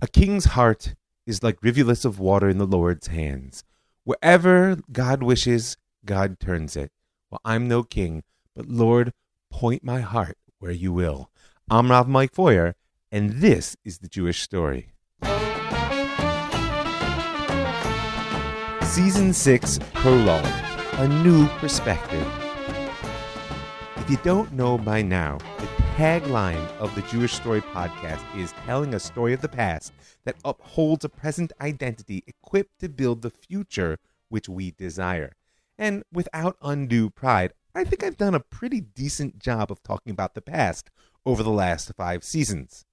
A king's heart is like rivulets of water in the Lord's hands. Wherever God wishes, God turns it. Well, I'm no king, but Lord, point my heart where you will. I'm Rav Mike Feuer, and this is the Jewish story. Season 6 Prologue A New Perspective. If you don't know by now, tagline of the Jewish Story podcast is telling a story of the past that upholds a present identity equipped to build the future which we desire. And without undue pride, I think I've done a pretty decent job of talking about the past over the last five seasons.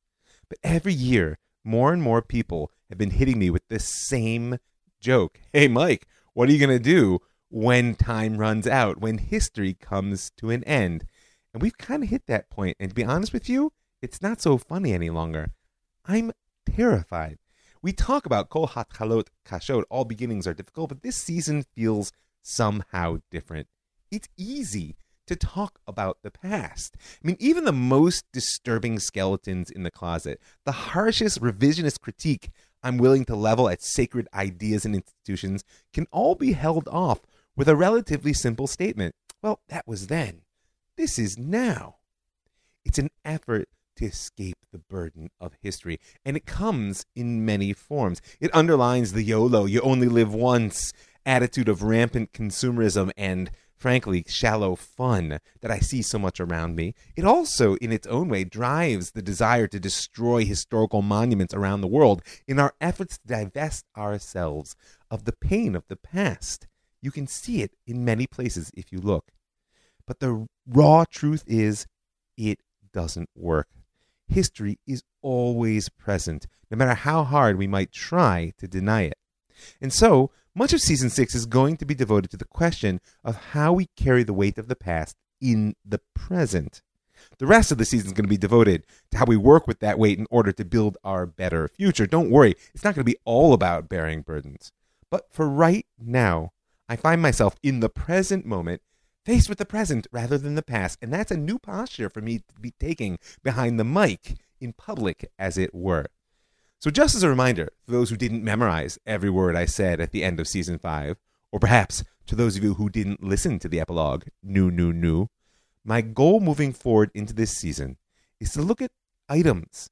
But every year, more and more people have been hitting me with this same joke. Hey, Mike, what are you going to do when time runs out, when history comes to an end? And we've kind of hit that point. And to be honest with you, it's not so funny any longer. I'm terrified. We talk about Kol Hatchalot Kashot, all beginnings are difficult, but this season feels somehow different. It's easy to talk about the past. I mean, even the most disturbing skeletons in the closet, the harshest revisionist critique I'm willing to level at sacred ideas and institutions, can all be held off with a relatively simple statement. Well, that was then. This is now. It's an effort to escape the burden of history, and it comes in many forms. It underlines the YOLO, you only live once attitude of rampant consumerism and frankly, shallow fun that I see so much around me. It also, in its own way, drives the desire to destroy historical monuments around the world in our efforts to divest ourselves of the pain of the past. You can see it in many places if you look. But the raw truth is, it doesn't work. History is always present, no matter how hard we might try to deny it. And so, much of season six is going to be devoted to the question of how we carry the weight of the past in the present. The rest of the season is going to be devoted to how we work with that weight in order to build our better future. Don't worry, it's not going to be all about bearing burdens. But for right now, I find myself in the present moment faced with the present rather than the past. And that's a new posture for me to be taking behind the mic in public, as it were. So, just as a reminder for those who didn't memorize every word I said at the end of season five, or perhaps to those of you who didn't listen to the epilogue, new, new, new, my goal moving forward into this season is to look at items,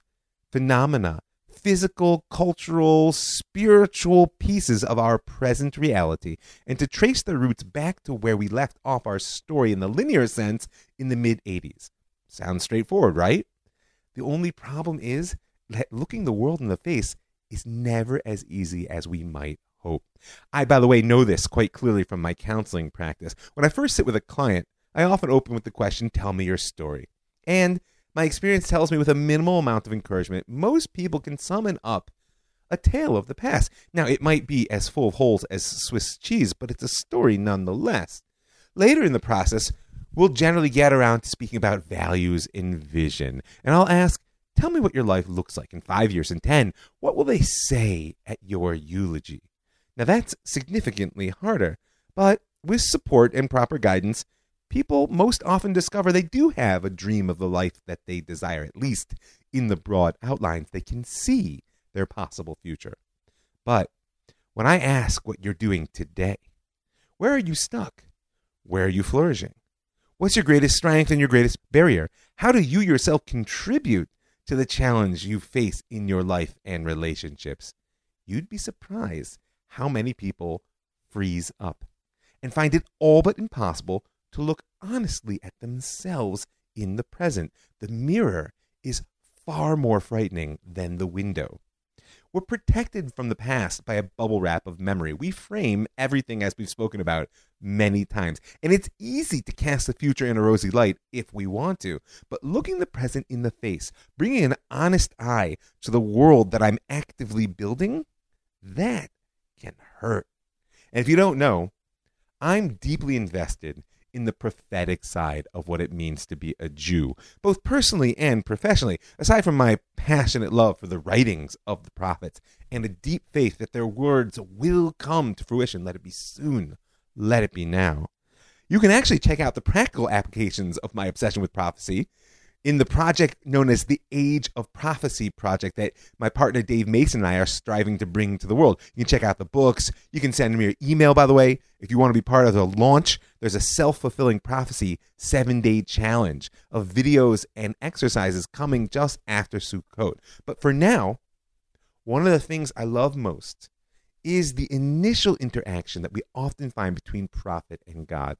phenomena, physical, cultural, spiritual pieces of our present reality and to trace the roots back to where we left off our story in the linear sense in the mid 80s. Sounds straightforward, right? The only problem is that looking the world in the face is never as easy as we might hope. I, by the way, know this quite clearly from my counseling practice. When I first sit with a client, I often open with the question, Tell me your story. And my experience tells me with a minimal amount of encouragement, most people can summon up a tale of the past. Now, it might be as full of holes as Swiss cheese, but it's a story nonetheless. Later in the process, we'll generally get around to speaking about values and vision. And I'll ask, tell me what your life looks like in five years and ten. What will they say at your eulogy? Now, that's significantly harder, but with support and proper guidance, people most often discover they do have a dream of the life that they desire, at least in the broad outlines. They can see their possible future. But when I ask what you're doing today, where are you stuck? Where are you flourishing? What's your greatest strength and your greatest barrier? How do you yourself contribute to the challenge you face in your life and relationships? You'd be surprised how many people freeze up and find it all but impossible to look honestly at themselves in the present. The mirror is far more frightening than the window. We're protected from the past by a bubble wrap of memory. We frame everything as we've spoken about many times. And it's easy to cast the future in a rosy light if we want to. But looking the present in the face, bringing an honest eye to the world that I'm actively building, that can hurt. And if you don't know, I'm deeply invested in the prophetic side of what it means to be a Jew, both personally and professionally, aside from my passionate love for the writings of the prophets and a deep faith that their words will come to fruition. Let it be soon. Let it be now. You can actually check out the practical applications of my obsession with prophecy in the project known as the Age of Prophecy project that my partner Dave Mason and I are striving to bring to the world. You can check out the books. You can send me your email, by the way. If you want to be part of the launch, there's a self fulfilling prophecy seven day challenge of videos and exercises coming just after Sukkot. But for now, one of the things I love most is the initial interaction that we often find between prophet and God.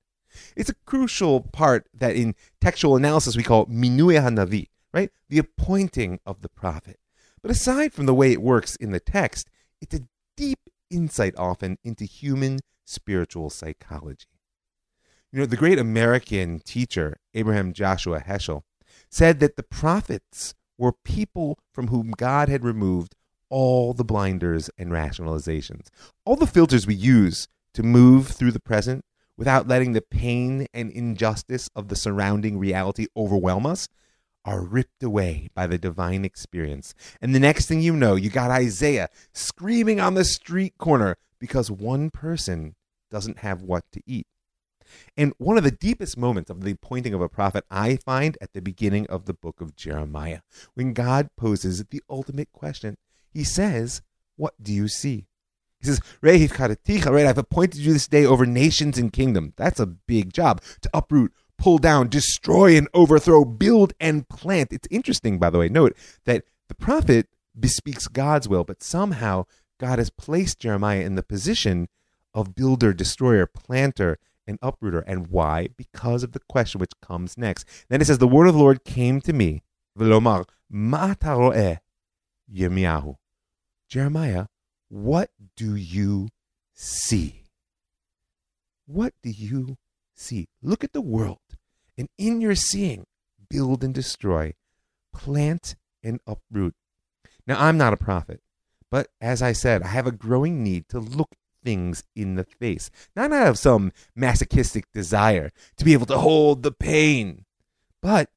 It's a crucial part that in textual analysis we call minui hanavi, right? The appointing of the prophet. But aside from the way it works in the text, it's a deep insight often into human spiritual psychology. You know, the great American teacher, Abraham Joshua Heschel, said that the prophets were people from whom God had removed all the blinders and rationalizations. All the filters we use to move through the present without letting the pain and injustice of the surrounding reality overwhelm us are ripped away by the divine experience. And the next thing you know, you got Isaiah screaming on the street corner because one person doesn't have what to eat. And one of the deepest moments of the pointing of a prophet I find at the beginning of the book of Jeremiah, when God poses the ultimate question. He says, What do you see? He says, right, I've appointed you this day over nations and kingdoms. That's a big job to uproot, pull down, destroy and overthrow, build and plant. It's interesting, by the way, note that the prophet bespeaks God's will, but somehow God has placed Jeremiah in the position of builder, destroyer, planter, and uprooter. And why? Because of the question which comes next. Then it says, The word of the Lord came to me, Velomar, Ma Yirmiyahu. Jeremiah, what do you see? What do you see? Look at the world, and in your seeing, build and destroy, plant and uproot. Now, I'm not a prophet, but as I said, I have a growing need to look things in the face, not out of some masochistic desire to be able to hold the pain, but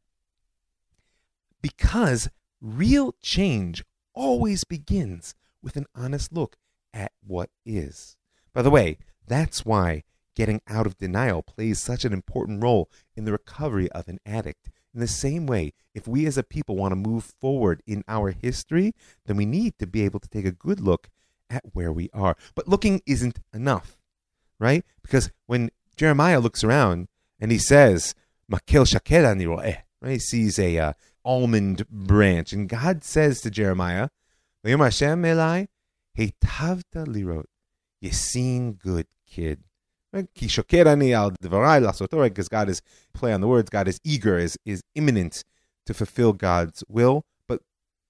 because real change always begins with an honest look at what is. By the way, that's why getting out of denial plays such an important role in the recovery of an addict. In the same way, if we as a people want to move forward in our history, then we need to be able to take a good look at where we are. But looking isn't enough, right? Because when Jeremiah looks around and he says, Makel right? He sees a uh, almond branch, and God says to Jeremiah, Vayom Hashem Elai, Heitavta lirot. You seen good, kid. Because God is, play on the words, God is eager, is, is imminent to fulfill God's will. But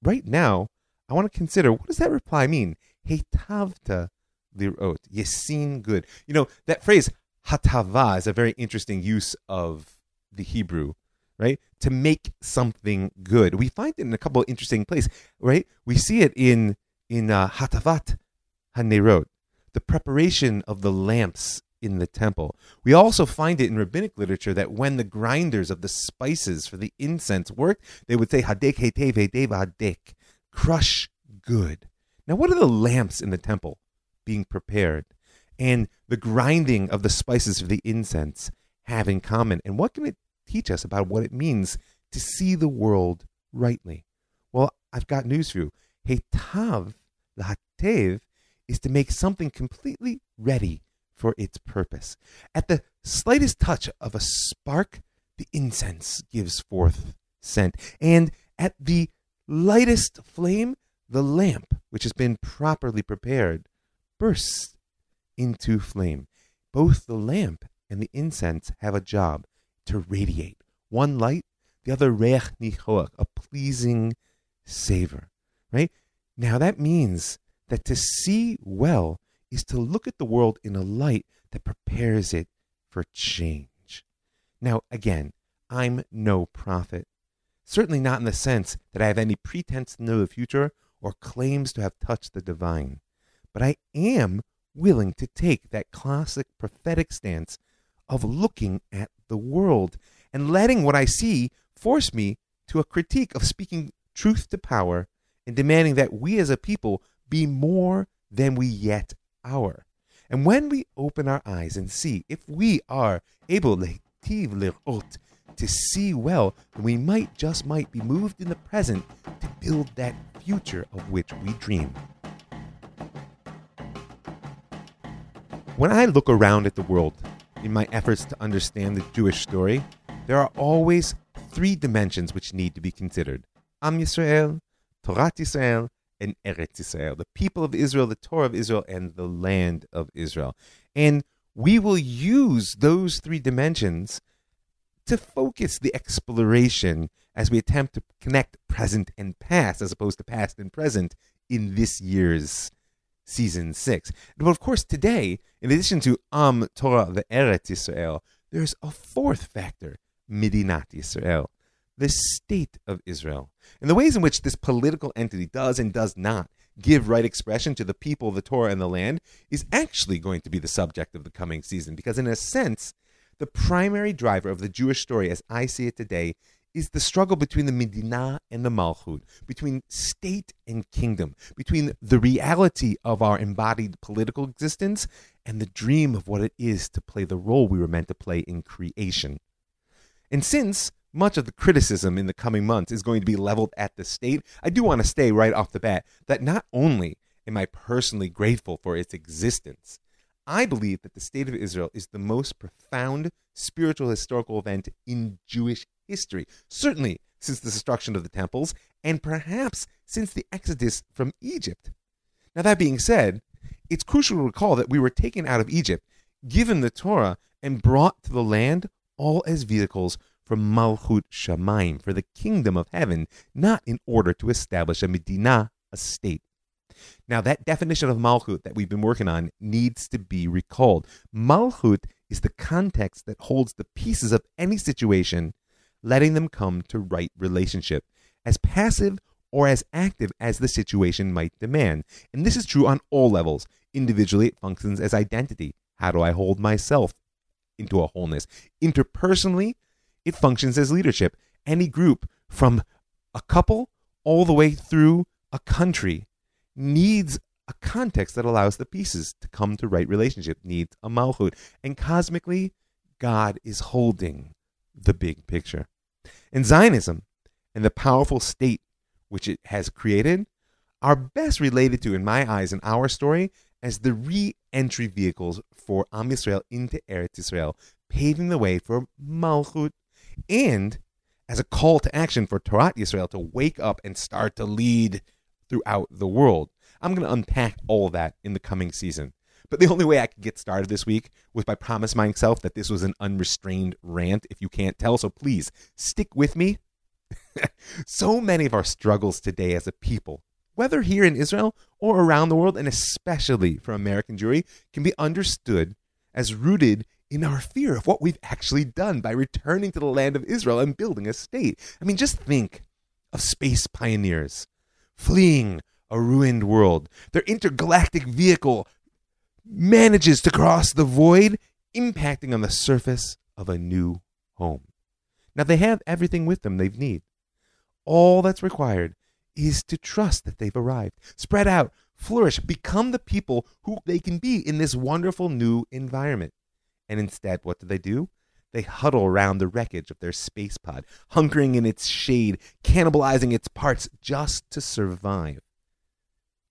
right now, I want to consider what does that reply mean? Heitavta lirot. Seen good. You know, that phrase, hatava, is a very interesting use of the Hebrew right? To make something good. We find it in a couple of interesting places, right? We see it in in uh, Hatavat Hanerot, the preparation of the lamps in the temple. We also find it in rabbinic literature that when the grinders of the spices for the incense worked, they would say Hadek Hetev Hetev Hadek, crush good. Now, what are the lamps in the temple being prepared? And the grinding of the spices for the incense have in common? And what can it teach us about what it means to see the world rightly. Well, I've got news for you. Hetav, lahatev, is to make something completely ready for its purpose. At the slightest touch of a spark, the incense gives forth scent. And at the lightest flame, the lamp, which has been properly prepared, bursts into flame. Both the lamp and the incense have a job to radiate. One light, the other reach nichoach, a pleasing savor. Right? Now that means that to see well is to look at the world in a light that prepares it for change. Now, again, I'm no prophet. Certainly not in the sense that I have any pretense to know the future or claims to have touched the divine. But I am willing to take that classic prophetic stance of looking at the world and letting what I see force me to a critique of speaking truth to power and demanding that we as a people be more than we yet are. And when we open our eyes and see if we are able to see well, then we might just might be moved in the present to build that future of which we dream. When I look around at the world in my efforts to understand the Jewish story, there are always three dimensions which need to be considered Am Yisrael, Torah Yisrael, and Eretz Yisrael, the people of Israel, the Torah of Israel, and the land of Israel. And we will use those three dimensions to focus the exploration as we attempt to connect present and past as opposed to past and present in this year's season six. But of course, today, in addition to Am Torah, the Eretz Yisrael, there's a fourth factor, Medinat Yisrael, the state of Israel. And the ways in which this political entity does and does not give right expression to the people, the Torah, and the land is actually going to be the subject of the coming season. Because, in a sense, the primary driver of the Jewish story, as I see it today, is the struggle between the Medina and the Malchut, between state and kingdom, between the reality of our embodied political existence and the dream of what it is to play the role we were meant to play in creation. And since much of the criticism in the coming months is going to be leveled at the state, I do want to stay right off the bat that not only am I personally grateful for its existence, I believe that the state of Israel is the most profound spiritual historical event in Jewish history, certainly since the destruction of the temples, and perhaps since the exodus from Egypt. Now, that being said, it's crucial to recall that we were taken out of Egypt, given the Torah, and brought to the land all as vehicles for Malchut Shamayim, for the kingdom of heaven, not in order to establish a Medina, a state. Now, that definition of Malchut that we've been working on needs to be recalled. Malchut is the context that holds the pieces of any situation letting them come to right relationship, as passive or as active as the situation might demand. And this is true on all levels. Individually, it functions as identity. How do I hold myself into a wholeness? Interpersonally, it functions as leadership. Any group, from a couple all the way through a country, needs a context that allows the pieces to come to right relationship, needs a malchut. And cosmically, God is holding the big picture. And Zionism and the powerful state which it has created are best related to, in my eyes, in our story, as the re entry vehicles for Am Yisrael into Eretz Yisrael, paving the way for Malchut, and as a call to action for Torah Yisrael to wake up and start to lead throughout the world. I'm going to unpack all that in the coming season. But the only way I could get started this week was by promising myself that this was an unrestrained rant, if you can't tell. So please stick with me. so many of our struggles today as a people, whether here in Israel or around the world, and especially for American Jewry, can be understood as rooted in our fear of what we've actually done by returning to the land of Israel and building a state. I mean, just think of space pioneers fleeing a ruined world, their intergalactic vehicle manages to cross the void, impacting on the surface of a new home. Now, they have everything with them they need. All that's required is to trust that they've arrived. Spread out, flourish, become the people who they can be in this wonderful new environment. And instead, what do they do? They huddle around the wreckage of their space pod, hunkering in its shade, cannibalizing its parts just to survive.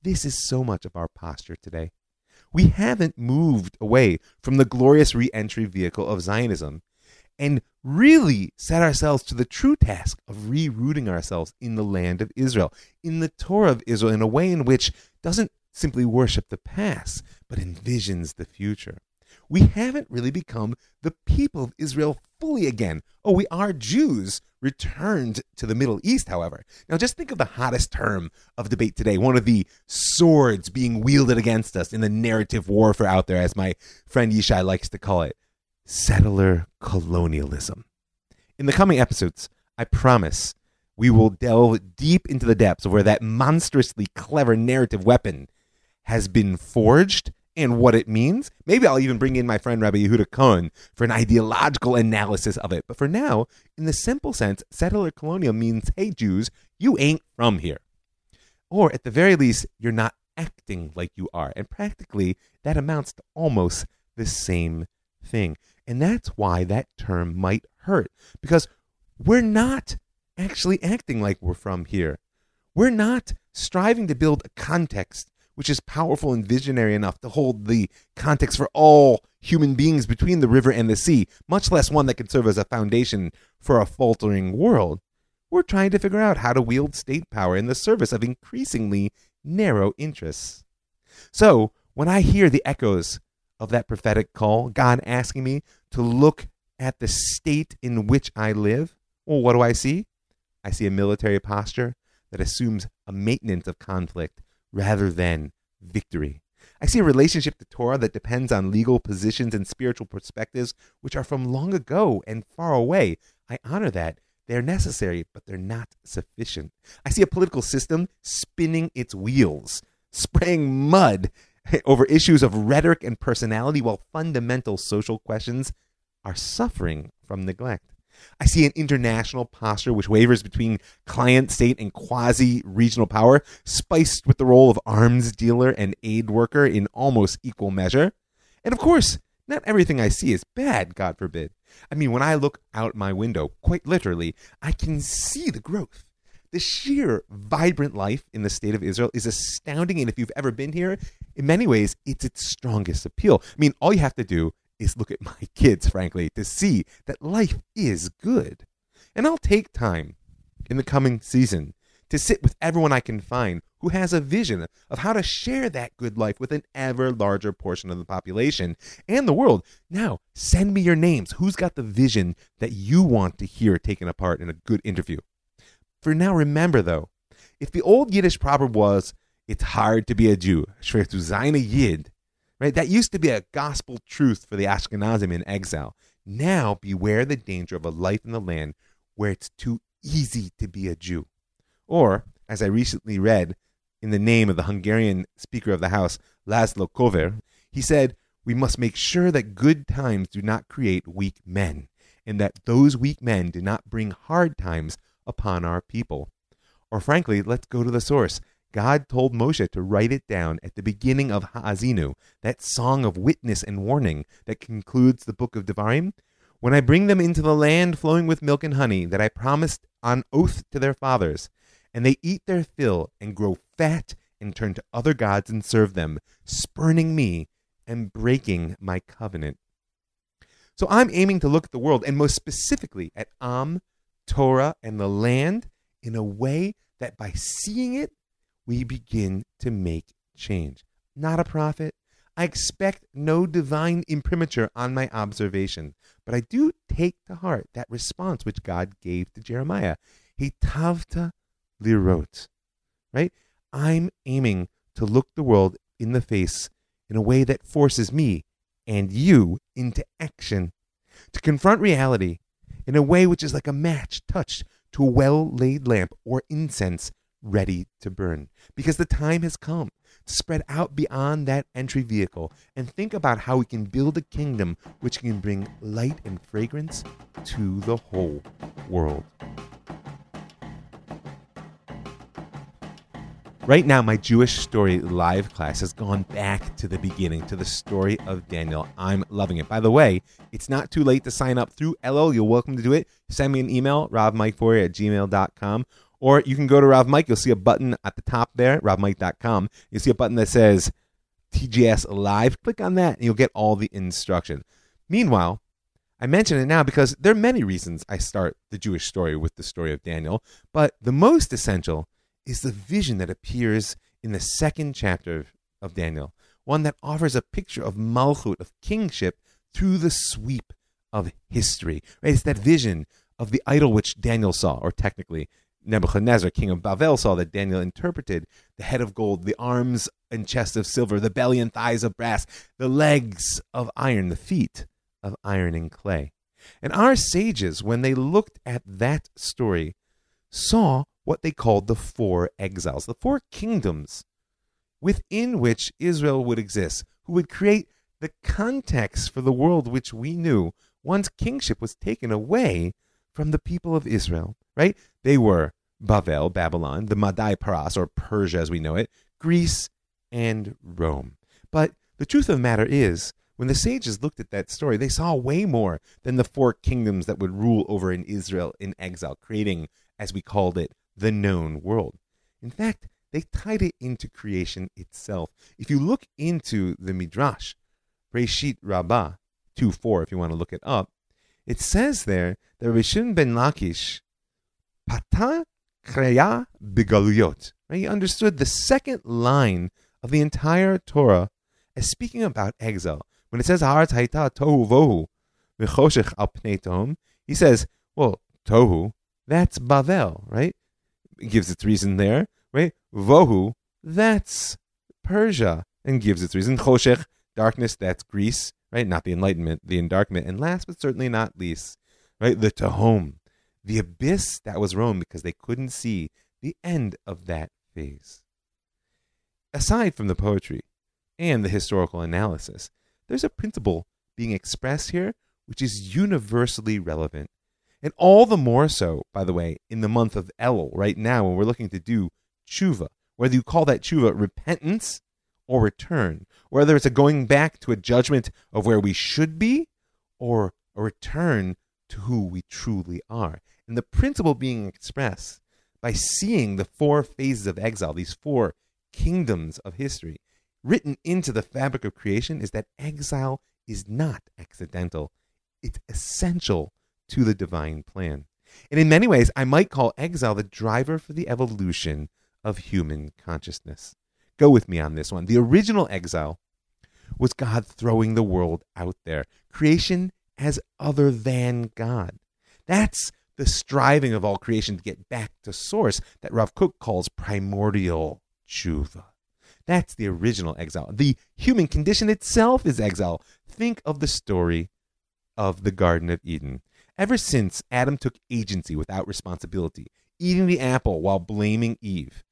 This is so much of our posture today we haven't moved away from the glorious re entry vehicle of Zionism and really set ourselves to the true task of rerouting ourselves in the land of Israel, in the Torah of Israel, in a way in which doesn't simply worship the past, but envisions the future we haven't really become the people of Israel fully again. Oh, we are Jews returned to the Middle East, however. Now, just think of the hottest term of debate today, one of the swords being wielded against us in the narrative warfare out there, as my friend Yishai likes to call it settler colonialism. In the coming episodes, I promise we will delve deep into the depths of where that monstrously clever narrative weapon has been forged and what it means. Maybe I'll even bring in my friend Rabbi Yehuda Cohen for an ideological analysis of it. But for now, in the simple sense, settler colonial means, hey, Jews, you ain't from here. Or at the very least, you're not acting like you are. And practically, that amounts to almost the same thing. And that's why that term might hurt because we're not actually acting like we're from here. We're not striving to build a context which is powerful and visionary enough to hold the context for all human beings between the river and the sea, much less one that can serve as a foundation for a faltering world. We're trying to figure out how to wield state power in the service of increasingly narrow interests. So, when I hear the echoes of that prophetic call, God asking me to look at the state in which I live, well, what do I see? I see a military posture that assumes a maintenance of conflict rather than victory. I see a relationship to Torah that depends on legal positions and spiritual perspectives which are from long ago and far away. I honor that. They're necessary, but they're not sufficient. I see a political system spinning its wheels, spraying mud over issues of rhetoric and personality while fundamental social questions are suffering from neglect. I see an international posture which wavers between client state and quasi regional power, spiced with the role of arms dealer and aid worker in almost equal measure. And of course, not everything I see is bad, God forbid. I mean, when I look out my window, quite literally, I can see the growth. The sheer vibrant life in the state of Israel is astounding. And if you've ever been here, in many ways, it's its strongest appeal. I mean, all you have to do is look at my kids, frankly, to see that life is good. And I'll take time in the coming season to sit with everyone I can find who has a vision of how to share that good life with an ever larger portion of the population and the world. Now, send me your names. Who's got the vision that you want to hear taken apart in a good interview? For now, remember though, if the old Yiddish proverb was, it's hard to be a Jew, schwer zu sein a Yid, Right? That used to be a gospel truth for the Ashkenazim in exile. Now, beware the danger of a life in the land where it's too easy to be a Jew. Or, as I recently read in the name of the Hungarian Speaker of the House, Laszlo Kövér, he said, We must make sure that good times do not create weak men, and that those weak men do not bring hard times upon our people. Or frankly, let's go to the source. God told Moshe to write it down at the beginning of Ha'azinu, that song of witness and warning that concludes the book of Devarim. When I bring them into the land flowing with milk and honey that I promised on oath to their fathers, and they eat their fill and grow fat and turn to other gods and serve them, spurning me and breaking my covenant. So I'm aiming to look at the world, and most specifically at Am, Torah, and the land in a way that by seeing it, we begin to make change. Not a prophet. I expect no divine imprimatur on my observation, but I do take to heart that response which God gave to Jeremiah. "He Hitavta lirot. Right? I'm aiming to look the world in the face in a way that forces me and you into action, to confront reality in a way which is like a match touched to a well laid lamp or incense ready to burn because the time has come to spread out beyond that entry vehicle and think about how we can build a kingdom which can bring light and fragrance to the whole world. Right now, my Jewish Story live class has gone back to the beginning, to the story of Daniel. I'm loving it. By the way, it's not too late to sign up through Elul. You're welcome to do it. Send me an email, ravmikefeuer at gmail.com, or you can go to Rav Mike. You'll see a button at the top there, ravmike.com. You'll see a button that says TJS Live. Click on that and you'll get all the instruction. Meanwhile, I mention it now because there are many reasons I start the Jewish story with the story of Daniel, but the most essential is the vision that appears in the second chapter of Daniel, one that offers a picture of Malchut, of kingship, through the sweep of history. Right? It's that vision of the idol which Daniel saw, or technically Nebuchadnezzar, king of Babel, saw that Daniel interpreted the head of gold, the arms and chest of silver, the belly and thighs of brass, the legs of iron, the feet of iron and clay. And our sages, when they looked at that story, saw what they called the four exiles, the four kingdoms within which Israel would exist, who would create the context for the world which we knew once kingship was taken away from the people of Israel, right? They were Bavel, Babylon, the Madai Paras, or Persia as we know it, Greece, and Rome. But the truth of the matter is, when the sages looked at that story, they saw way more than the four kingdoms that would rule over in Israel in exile, creating, as we called it, the known world. In fact, they tied it into creation itself. If you look into the Midrash, Reshit Rabbah 2 4, if you want to look it up, it says there that Shimon ben Lakish, Pata Kreya Bigaluyot, right? He understood the second line of the entire Torah as speaking about exile. When it says Haaretz Haita Tohu Vohu V'choshech Al Pnei he says, well, Tohu, that's Bavel, right? It gives its reason there, right? Vohu, that's Persia, and gives its reason. Choshech, darkness, that's Greece, right? Not the Enlightenment, the Endarkment. And last but certainly not least, right? The Tehom, the abyss that was Rome because they couldn't see the end of that phase. Aside from the poetry and the historical analysis, there's a principle being expressed here which is universally relevant. And all the more so, by the way, in the month of Elul, right now, when we're looking to do tshuva, whether you call that tshuva repentance or return, whether it's a going back to a judgment of where we should be or a return to who we truly are. And the principle being expressed by seeing the four phases of exile, these four kingdoms of history, written into the fabric of creation is that exile is not accidental. It's essential to the divine plan. And in many ways, I might call exile the driver for the evolution of human consciousness. Go with me on this one. The original exile was God throwing the world out there, creation as other than God. That's the striving of all creation to get back to source that Rav Kook calls primordial tshuva. That's the original exile. The human condition itself is exile. Think of the story of the Garden of Eden. Ever since Adam took agency without responsibility, eating the apple while blaming Eve,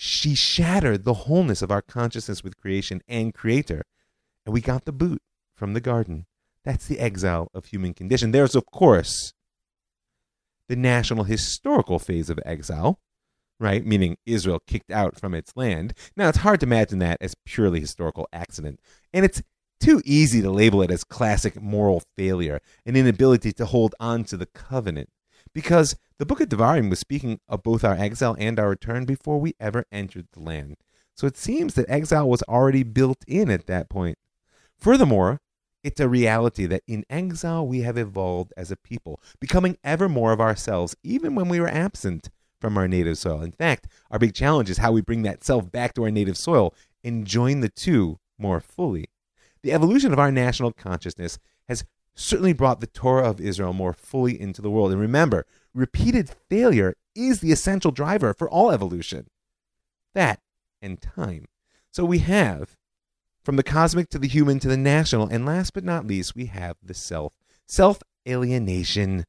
she shattered the wholeness of our consciousness with creation and creator. And we got the boot from the garden. That's the exile of human condition. There's, of course, the national historical phase of exile, right? Meaning Israel kicked out from its land. Now, it's hard to imagine that as purely historical accident. And it's too easy to label it as classic moral failure, an inability to hold on to the covenant. Because the book of Devarim was speaking of both our exile and our return before we ever entered the land. So it seems that exile was already built in at that point. Furthermore, it's a reality that in exile we have evolved as a people, becoming ever more of ourselves, even when we were absent from our native soil. In fact, our big challenge is how we bring that self back to our native soil and join the two more fully. The evolution of our national consciousness has certainly brought the Torah of Israel more fully into the world. And remember, repeated failure is the essential driver for all evolution. That and time. So we have from the cosmic to the human to the national, and last but not least, we have the self. Self alienation,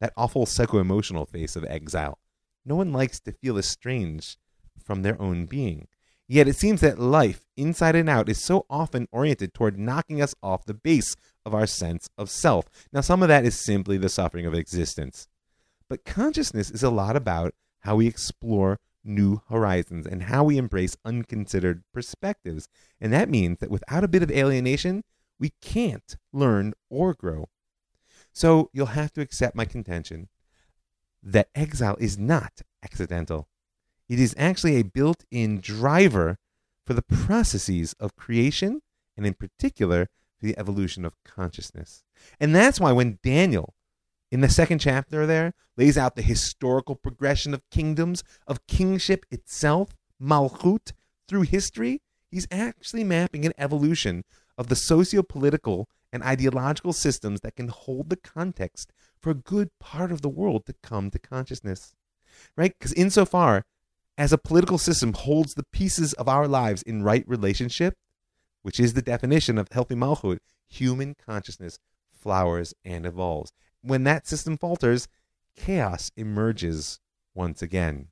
that awful psycho emotional face of exile. No one likes to feel estranged from their own being. Yet it seems that life, inside and out, is so often oriented toward knocking us off the base of our sense of self. Now, some of that is simply the suffering of existence. But consciousness is a lot about how we explore new horizons and how we embrace unconsidered perspectives. And that means that without a bit of alienation, we can't learn or grow. So you'll have to accept my contention that exile is not accidental. It is actually a built in driver for the processes of creation and, in particular, for the evolution of consciousness. And that's why when Daniel in the second chapter there lays out the historical progression of kingdoms, of kingship itself, Malchut, through history. He's actually mapping an evolution of the socio political and ideological systems that can hold the context for a good part of the world to come to consciousness. Right? Because insofar as a political system holds the pieces of our lives in right relationship, which is the definition of healthy malchut, human consciousness flowers and evolves when that system falters, chaos emerges once again.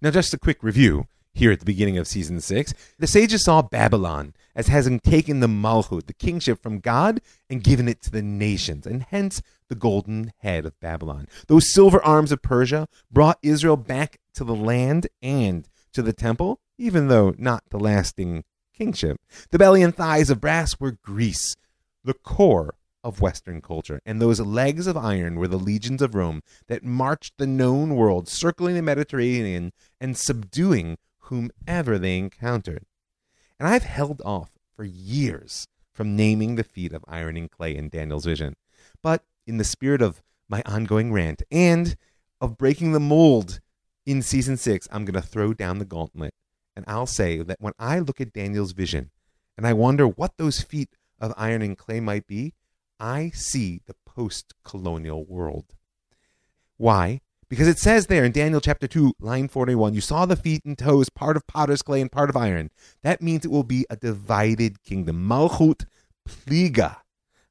Now, just a quick review here at the beginning of season six. The sages saw Babylon as having taken the Malchut, the kingship from God, and given it to the nations, and hence the golden head of Babylon. Those silver arms of Persia brought Israel back to the land and to the temple, even though not the lasting kingship. The belly and thighs of brass were Greece, the core of Western culture, and those legs of iron were the legions of Rome that marched the known world, circling the Mediterranean and subduing whomever they encountered. And I've held off for years from naming the feet of iron and clay in Daniel's vision. But in the spirit of my ongoing rant and of breaking the mold in season six, I'm going to throw down the gauntlet. And I'll say that when I look at Daniel's vision and I wonder what those feet of iron and clay might be, I see the post colonial world. Why? Because it says there in Daniel chapter 2, line 41, you saw the feet and toes, part of potter's clay and part of iron. That means it will be a divided kingdom. Malchut pliga,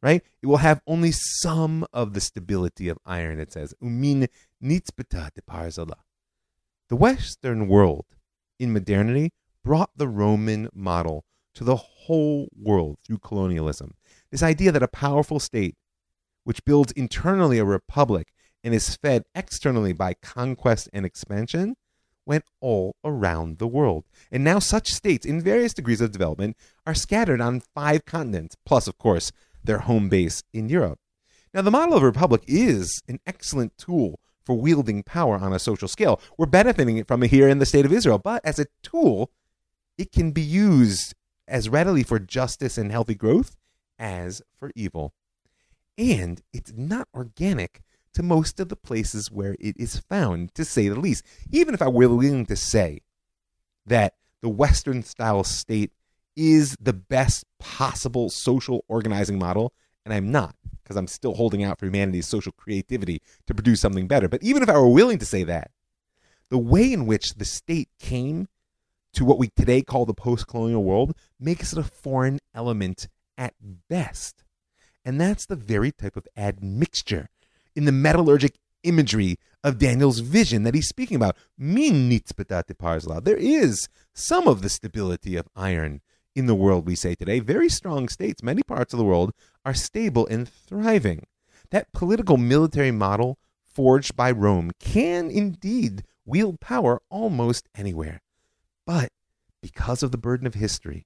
right? It will have only some of the stability of iron, it says. Umin nitzbeta de parzala. The Western world in modernity brought the Roman model to the whole world through colonialism. This idea that a powerful state, which builds internally a republic and is fed externally by conquest and expansion, went all around the world. And now such states, in various degrees of development, are scattered on five continents, plus, of course, their home base in Europe. Now, the model of a republic is an excellent tool for wielding power on a social scale. We're benefiting from it here in the state of Israel, but as a tool, it can be used as readily for justice and healthy growth as for evil. And it's not organic to most of the places where it is found, to say the least. Even if I were willing to say that the Western style state is the best possible social organizing model, and I'm not, because I'm still holding out for humanity's social creativity to produce something better. But even if I were willing to say that, the way in which the state came to what we today call the post colonial world makes it a foreign element at best. And that's the very type of admixture in the metallurgic imagery of Daniel's vision that he's speaking about. Min There is some of the stability of iron in the world we say today. Very strong states, many parts of the world, are stable and thriving. That political military model forged by Rome can indeed wield power almost anywhere. But because of the burden of history,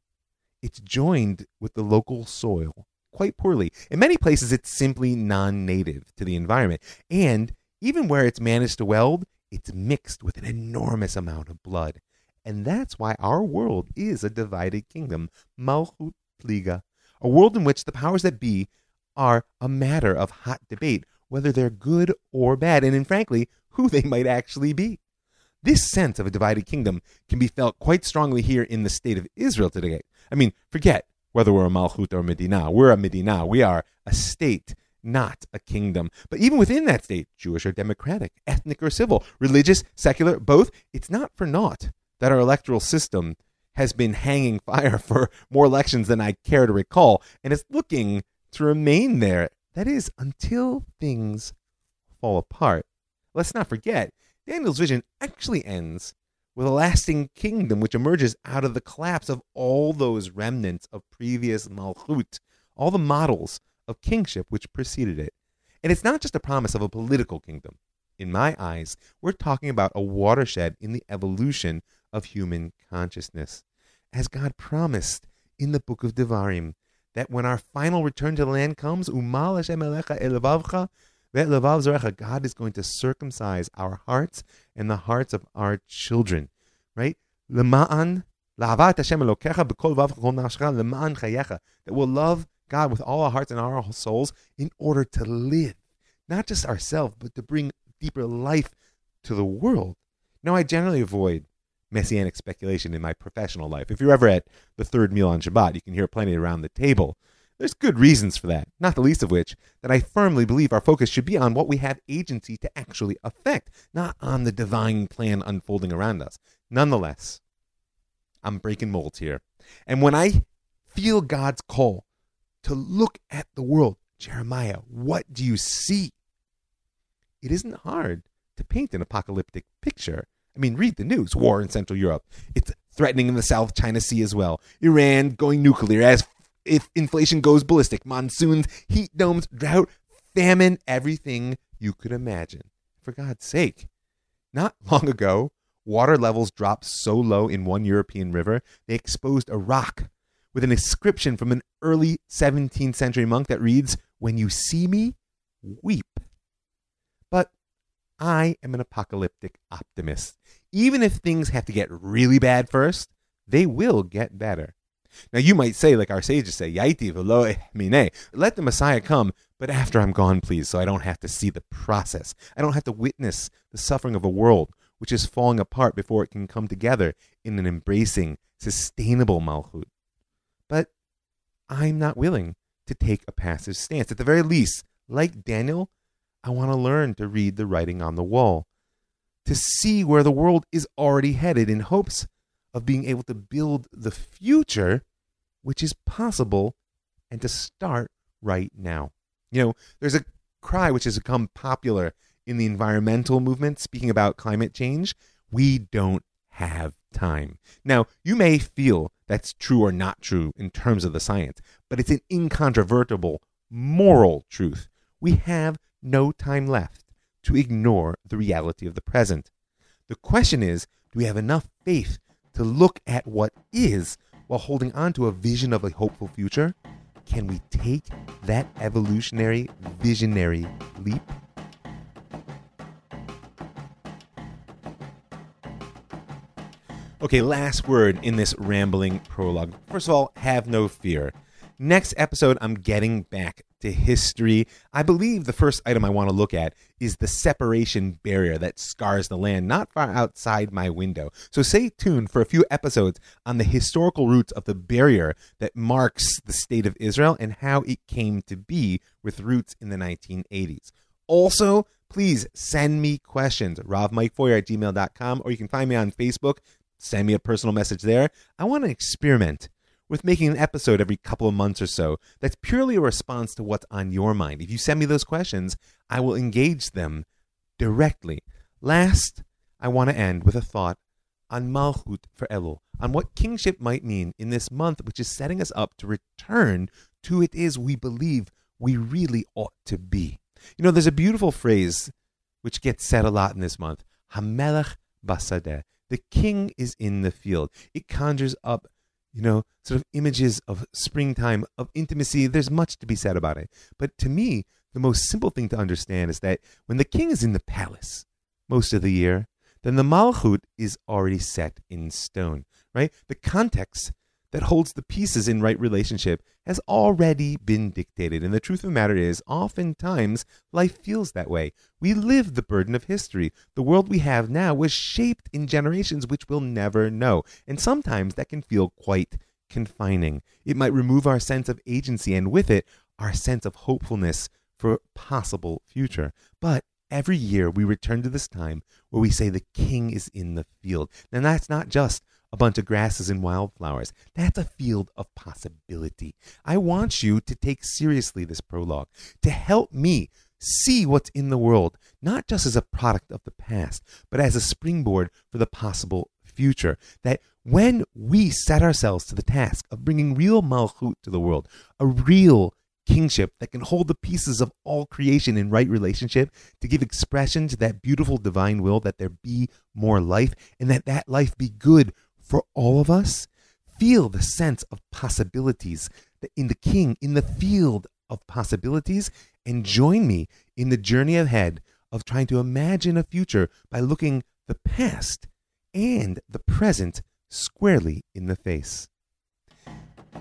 it's joined with the local soil quite poorly. In many places, it's simply non native to the environment. And even where it's managed to weld, it's mixed with an enormous amount of blood. And that's why our world is a divided kingdom, Malchut Pliga, a world in which the powers that be are a matter of hot debate, whether they're good or bad, and in frankly, who they might actually be. This sense of a divided kingdom can be felt quite strongly here in the state of Israel today. I mean, forget whether we're a Malchut or a Medina. We're a Medina. We are a state, not a kingdom. But even within that state, Jewish or democratic, ethnic or civil, religious, secular, both, it's not for naught that our electoral system has been hanging fire for more elections than I care to recall, and it's looking to remain there. That is, until things fall apart. Let's not forget, Daniel's vision actually ends with a lasting kingdom which emerges out of the collapse of all those remnants of previous Malchut, all the models of kingship which preceded it. And it's not just a promise of a political kingdom. In my eyes, we're talking about a watershed in the evolution of human consciousness. As God promised in the book of Devarim, that when our final return to the land comes, Umal Hashem Elecha Elevavcha, God is going to circumcise our hearts and the hearts of our children, right? That will love God with all our hearts and our souls in order to live, not just ourselves, but to bring deeper life to the world. Now, I generally avoid messianic speculation in my professional life. If you're ever at the third meal on Shabbat, you can hear plenty around the table. There's good reasons for that, not the least of which that I firmly believe our focus should be on what we have agency to actually affect, not on the divine plan unfolding around us. Nonetheless, I'm breaking molds here. And when I feel God's call to look at the world, Jeremiah, what do you see? It isn't hard to paint an apocalyptic picture. I mean, read the news war in Central Europe. It's threatening in the South China Sea as well. Iran going nuclear as if inflation goes ballistic, monsoons, heat domes, drought, famine, everything you could imagine. For God's sake. Not long ago, water levels dropped so low in one European river, they exposed a rock with an inscription from an early 17th century monk that reads, When you see me, weep. I am an apocalyptic optimist. Even if things have to get really bad first, they will get better. Now you might say, like our sages say, let the Messiah come, but after I'm gone, please, so I don't have to see the process. I don't have to witness the suffering of a world which is falling apart before it can come together in an embracing, sustainable Malchut. But I'm not willing to take a passive stance. At the very least, like Daniel, I want to learn to read the writing on the wall, to see where the world is already headed in hopes of being able to build the future which is possible and to start right now. You know, there's a cry which has become popular in the environmental movement speaking about climate change. We don't have time. Now, you may feel that's true or not true in terms of the science, but it's an incontrovertible moral truth. We have no time left to ignore the reality of the present. The question is do we have enough faith to look at what is while holding on to a vision of a hopeful future? Can we take that evolutionary, visionary leap? Okay, last word in this rambling prologue. First of all, have no fear. Next episode, I'm getting back to history. I believe the first item I want to look at is the separation barrier that scars the land not far outside my window. So stay tuned for a few episodes on the historical roots of the barrier that marks the state of Israel and how it came to be with roots in the 1980s. Also, please send me questions, ravmikefeuer at gmail.com, or you can find me on Facebook send me a personal message there. I want to experiment with making an episode every couple of months or so that's purely a response to what's on your mind. If you send me those questions, I will engage them directly. Last, I want to end with a thought on Malchut for Elul, on what kingship might mean in this month, which is setting us up to return to it is we believe we really ought to be. You know, there's a beautiful phrase which gets said a lot in this month, Hamelech Basadeh. The king is in the field. It conjures up, you know, sort of images of springtime, of intimacy. There's much to be said about it. But to me, the most simple thing to understand is that when the king is in the palace most of the year, then the malchut is already set in stone, right? The context that holds the pieces in right relationship has already been dictated. And the truth of the matter is, oftentimes, life feels that way. We live the burden of history. The world we have now was shaped in generations which we'll never know. And sometimes that can feel quite confining. It might remove our sense of agency and with it, our sense of hopefulness for possible future. But every year we return to this time where we say the king is in the field. And that's not just a bunch of grasses and wildflowers. That's a field of possibility. I want you to take seriously this prologue, to help me see what's in the world, not just as a product of the past, but as a springboard for the possible future. That when we set ourselves to the task of bringing real malchut to the world, a real kingship that can hold the pieces of all creation in right relationship to give expression to that beautiful divine will that there be more life and that that life be good for all of us, feel the sense of possibilities in the King, in the field of possibilities, and join me in the journey ahead of trying to imagine a future by looking the past and the present squarely in the face.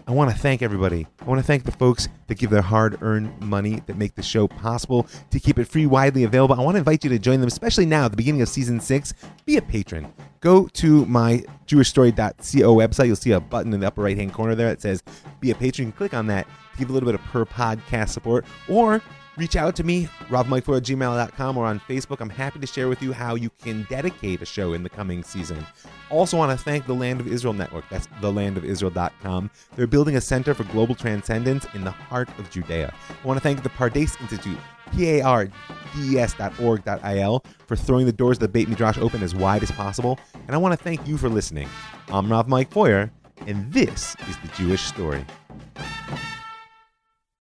I want to thank everybody. I want to thank the folks that give their hard earned money that make the show possible to keep it free, widely available. I want to invite you to join them, especially now at the beginning of season six. Be a patron. Go to my jewishstory.co website. You'll see a button in the upper right hand corner there that says Be a Patron. Click on that to give a little bit of per podcast support. Or reach out to me, ravmikefeuer at gmail.com or on Facebook. I'm happy to share with you how you can dedicate a show in the coming season. Also, want to thank the Land of Israel Network. That's thelandofisrael.com. They're building a center for global transcendence in the heart of Judea. I want to thank the Pardes Institute, P-A-R-D-E-S.org.il, for throwing the doors of the Beit Midrash open as wide as possible. And I want to thank you for listening. I'm Rav Mike Feuer, and this is The Jewish Story.